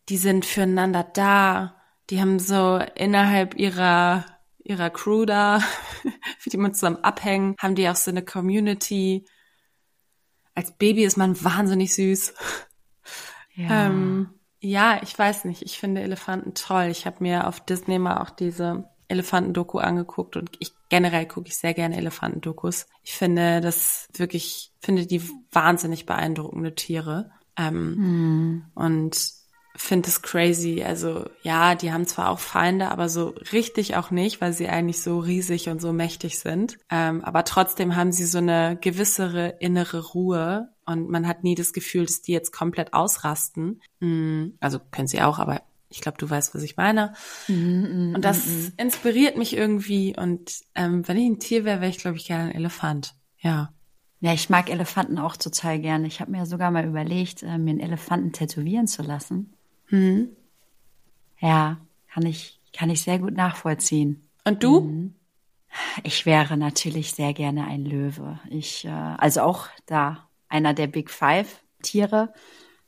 die sind füreinander da, die haben so innerhalb ihrer, ihrer Crew da, für die man zusammen abhängen, haben die auch so eine Community. Als Baby ist man wahnsinnig süß. Ja. Ähm, ja, ich weiß nicht. Ich finde Elefanten toll. Ich habe mir auf Disney mal auch diese Elefantendoku angeguckt und ich generell gucke ich sehr gerne Elefantendokus. Ich finde das wirklich, finde die wahnsinnig beeindruckende Tiere. Ähm, Und finde es crazy. Also ja, die haben zwar auch Feinde, aber so richtig auch nicht, weil sie eigentlich so riesig und so mächtig sind. Ähm, aber trotzdem haben sie so eine gewissere innere Ruhe und man hat nie das Gefühl, dass die jetzt komplett ausrasten. Mm, Also können sie auch, aber ich glaube, du weißt, was ich meine. und das inspiriert mich irgendwie. Und ähm, wenn ich ein Tier wäre, wäre ich, glaube ich, gerne ein Elefant. Ja. Ja, ich mag Elefanten auch total gerne. Ich habe mir sogar mal überlegt, äh, mir einen Elefanten tätowieren zu lassen. Ja, kann ich, kann ich sehr gut nachvollziehen. Und du? Ich wäre natürlich sehr gerne ein Löwe. Ich, äh, also auch da einer der Big Five Tiere.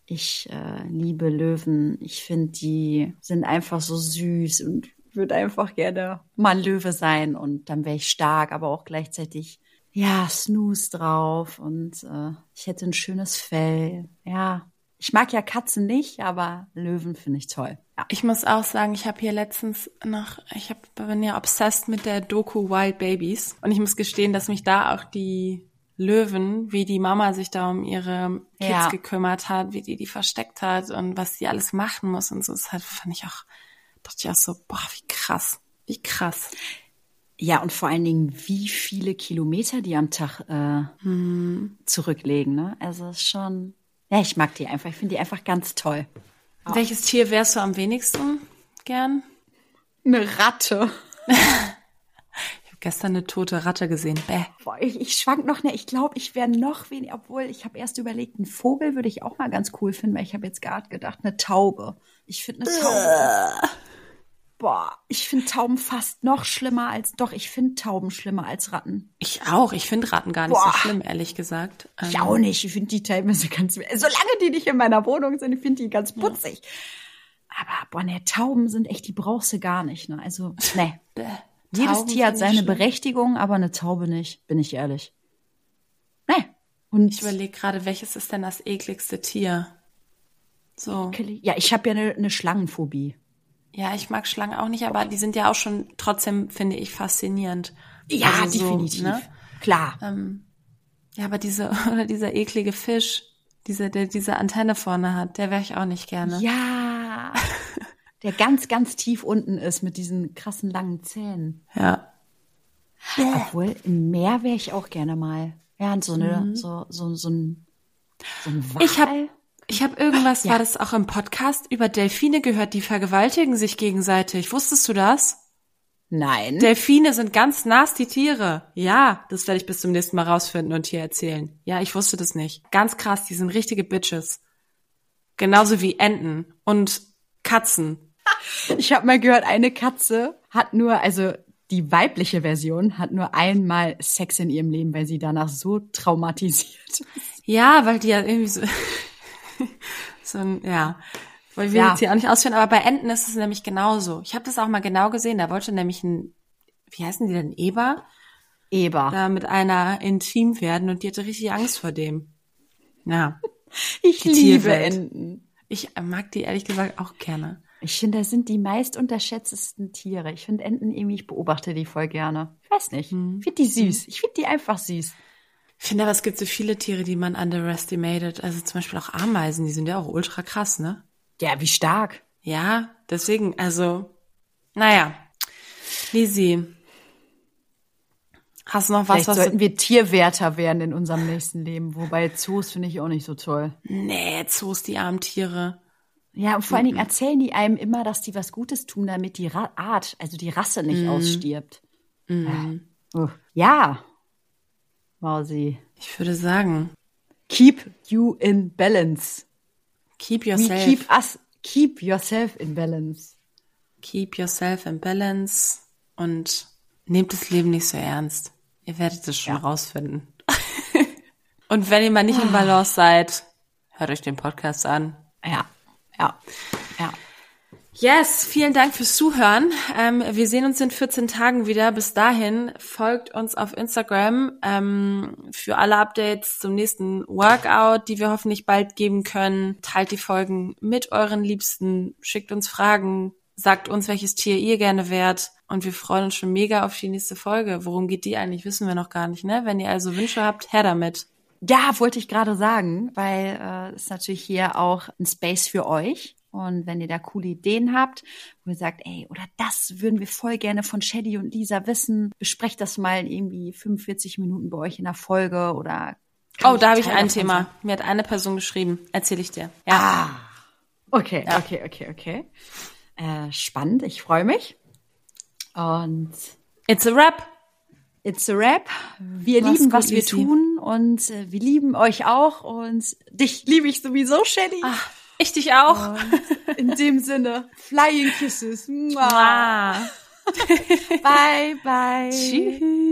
Ich äh, liebe Löwen. Ich finde, die sind einfach so süß und würde einfach gerne mal ein Löwe sein. Und dann wäre ich stark, aber auch gleichzeitig, ja, Snooze drauf und äh, ich hätte ein schönes Fell. Ja, ich mag ja Katzen nicht, aber Löwen finde ich toll. Ja. Ich muss auch sagen, ich habe hier letztens noch, ich hab, bin ja obsessed mit der Doku Wild Babies und ich muss gestehen, dass mich da auch die Löwen, wie die Mama sich da um ihre Kids Ja. gekümmert hat, wie die die versteckt hat und was sie alles machen muss und so, das halt fand ich auch, dachte ich auch so, boah, wie krass, wie krass. Ja, und vor allen Dingen, wie viele Kilometer die am Tag äh, zurücklegen. Ne? Also es ist schon. Ja, ich mag die einfach. Ich finde die einfach ganz toll. Welches Tier wärst du am wenigsten gern? Eine Ratte. Ich habe gestern eine tote Ratte gesehen. Bäh. Boah, ich, ich schwank noch, ne, ich glaube, ich wäre noch weniger, obwohl ich habe erst überlegt, einen Vogel würde ich auch mal ganz cool finden, weil ich habe jetzt gerade gedacht, eine Taube. Ich finde eine Taube. Boah, ich finde Tauben fast noch schlimmer als, doch, ich finde Tauben schlimmer als Ratten. Ich auch. Ich finde Ratten gar nicht Boah. so schlimm, ehrlich gesagt. Ähm, Ich auch nicht. Ich finde die teilweise ganz, solange die nicht in meiner Wohnung sind, ich finde die ganz putzig. Aber, boah, ne, Tauben sind echt, die brauchst du gar nicht, ne. Also, ne. Jedes Tier hat seine schlimm. Berechtigung, aber eine Taube nicht, bin ich ehrlich. Ne. Und Ich überlege gerade, welches ist denn das ekligste Tier? So. ja, ich habe ja eine ne Schlangenphobie. Ja, ich mag Schlangen auch nicht, aber die sind ja auch schon trotzdem, finde ich, faszinierend. Ja, Also so, definitiv. ne? Klar. Ja, aber diese, oder dieser eklige Fisch, dieser, der diese Antenne vorne hat, der wäre ich auch nicht gerne. Ja. Der ganz, ganz tief unten ist mit diesen krassen langen Zähnen. Ja. Obwohl, im Meer wäre ich auch gerne mal. Ja, und so eine, so, so, so ein, so ein Wal. Ich hab- Ich habe irgendwas, Ja. war das auch im Podcast, über Delfine gehört, die vergewaltigen sich gegenseitig. Wusstest du das? Nein. Delfine sind ganz nasty Tiere. Ja, das werde ich bis zum nächsten Mal rausfinden und hier erzählen. Ja, ich wusste das nicht. Ganz krass, die sind richtige Bitches. Genauso wie Enten und Katzen. Ich habe mal gehört, eine Katze hat nur, also die weibliche Version hat nur einmal Sex in ihrem Leben, weil sie danach so traumatisiert ist. Ja, weil die ja irgendwie so, so ein, ja, weil wir Ja. jetzt hier auch nicht ausführen, aber bei Enten ist es nämlich genauso. Ich habe das auch mal genau gesehen, da wollte nämlich ein, wie heißen die denn, Eber, Eber. da mit einer intim werden und die hatte richtig Angst vor dem. Ja, Ich die liebe Tierwelt. Enten. ich mag die ehrlich gesagt auch gerne. Ich finde, das sind die meist unterschätztesten Tiere. Ich finde Enten irgendwie, ich beobachte die voll gerne. Ich weiß nicht. Ich finde die süß. Ich finde die einfach süß. Ich finde aber, es gibt so viele Tiere, die man underestimated. Also zum Beispiel auch Ameisen, die sind ja auch ultra krass, ne? Ja, wie stark. Ja, deswegen, also, naja. Lisi, hast du noch was, Vielleicht was sollten du... wir Tierwärter werden in unserem nächsten Leben. Wobei Zoos finde ich auch nicht so toll. Nee, Zoos, die armen Tiere. Ja, und vor allen Dingen erzählen die einem immer, dass die was Gutes tun, damit die Ra Art, also die Rasse nicht ausstirbt. Ja. Oh. Ja, Mausi. Ich würde sagen, Keep you in balance. keep We yourself, keep us, keep yourself in balance. keep yourself in balance und nehmt das Leben nicht so ernst. Ihr werdet es schon Ja. rausfinden. und wenn ihr mal nicht in Balance seid, hört euch den Podcast an. Ja, ja, ja. Yes, vielen Dank fürs Zuhören. Ähm, wir sehen uns in 14 Tagen wieder. Bis dahin folgt uns auf Instagram ähm, für alle Updates zum nächsten Workout, die wir hoffentlich bald geben können. Teilt die Folgen mit euren Liebsten, schickt uns Fragen, sagt uns, welches Tier ihr gerne wärt. Und wir freuen uns schon mega auf die nächste Folge. Worum geht die eigentlich, wissen wir noch gar nicht, ne? Wenn ihr also Wünsche habt, her damit. Ja, wollte ich gerade sagen, weil äh, ist natürlich hier auch ein Space für euch. Und wenn ihr da coole Ideen habt, wo ihr sagt, ey, oder das würden wir voll gerne von Shady und Lisa wissen, besprecht das mal in irgendwie 45 Minuten bei euch in der Folge oder. Oh, da habe ich ein Thema. sein. Mir hat eine Person geschrieben. Erzähle ich dir. Ja. Ah, okay, okay, okay, okay. Äh, spannend, ich freue mich. Und It's a wrap. It's a Rap. Wir Mach's lieben, gut, was wir tun und äh, wir lieben euch auch und dich liebe ich sowieso, Shelly. Ach, ich dich auch. Und in dem Sinne, Flying Kisses. Mua. Bye, bye. Tschüss.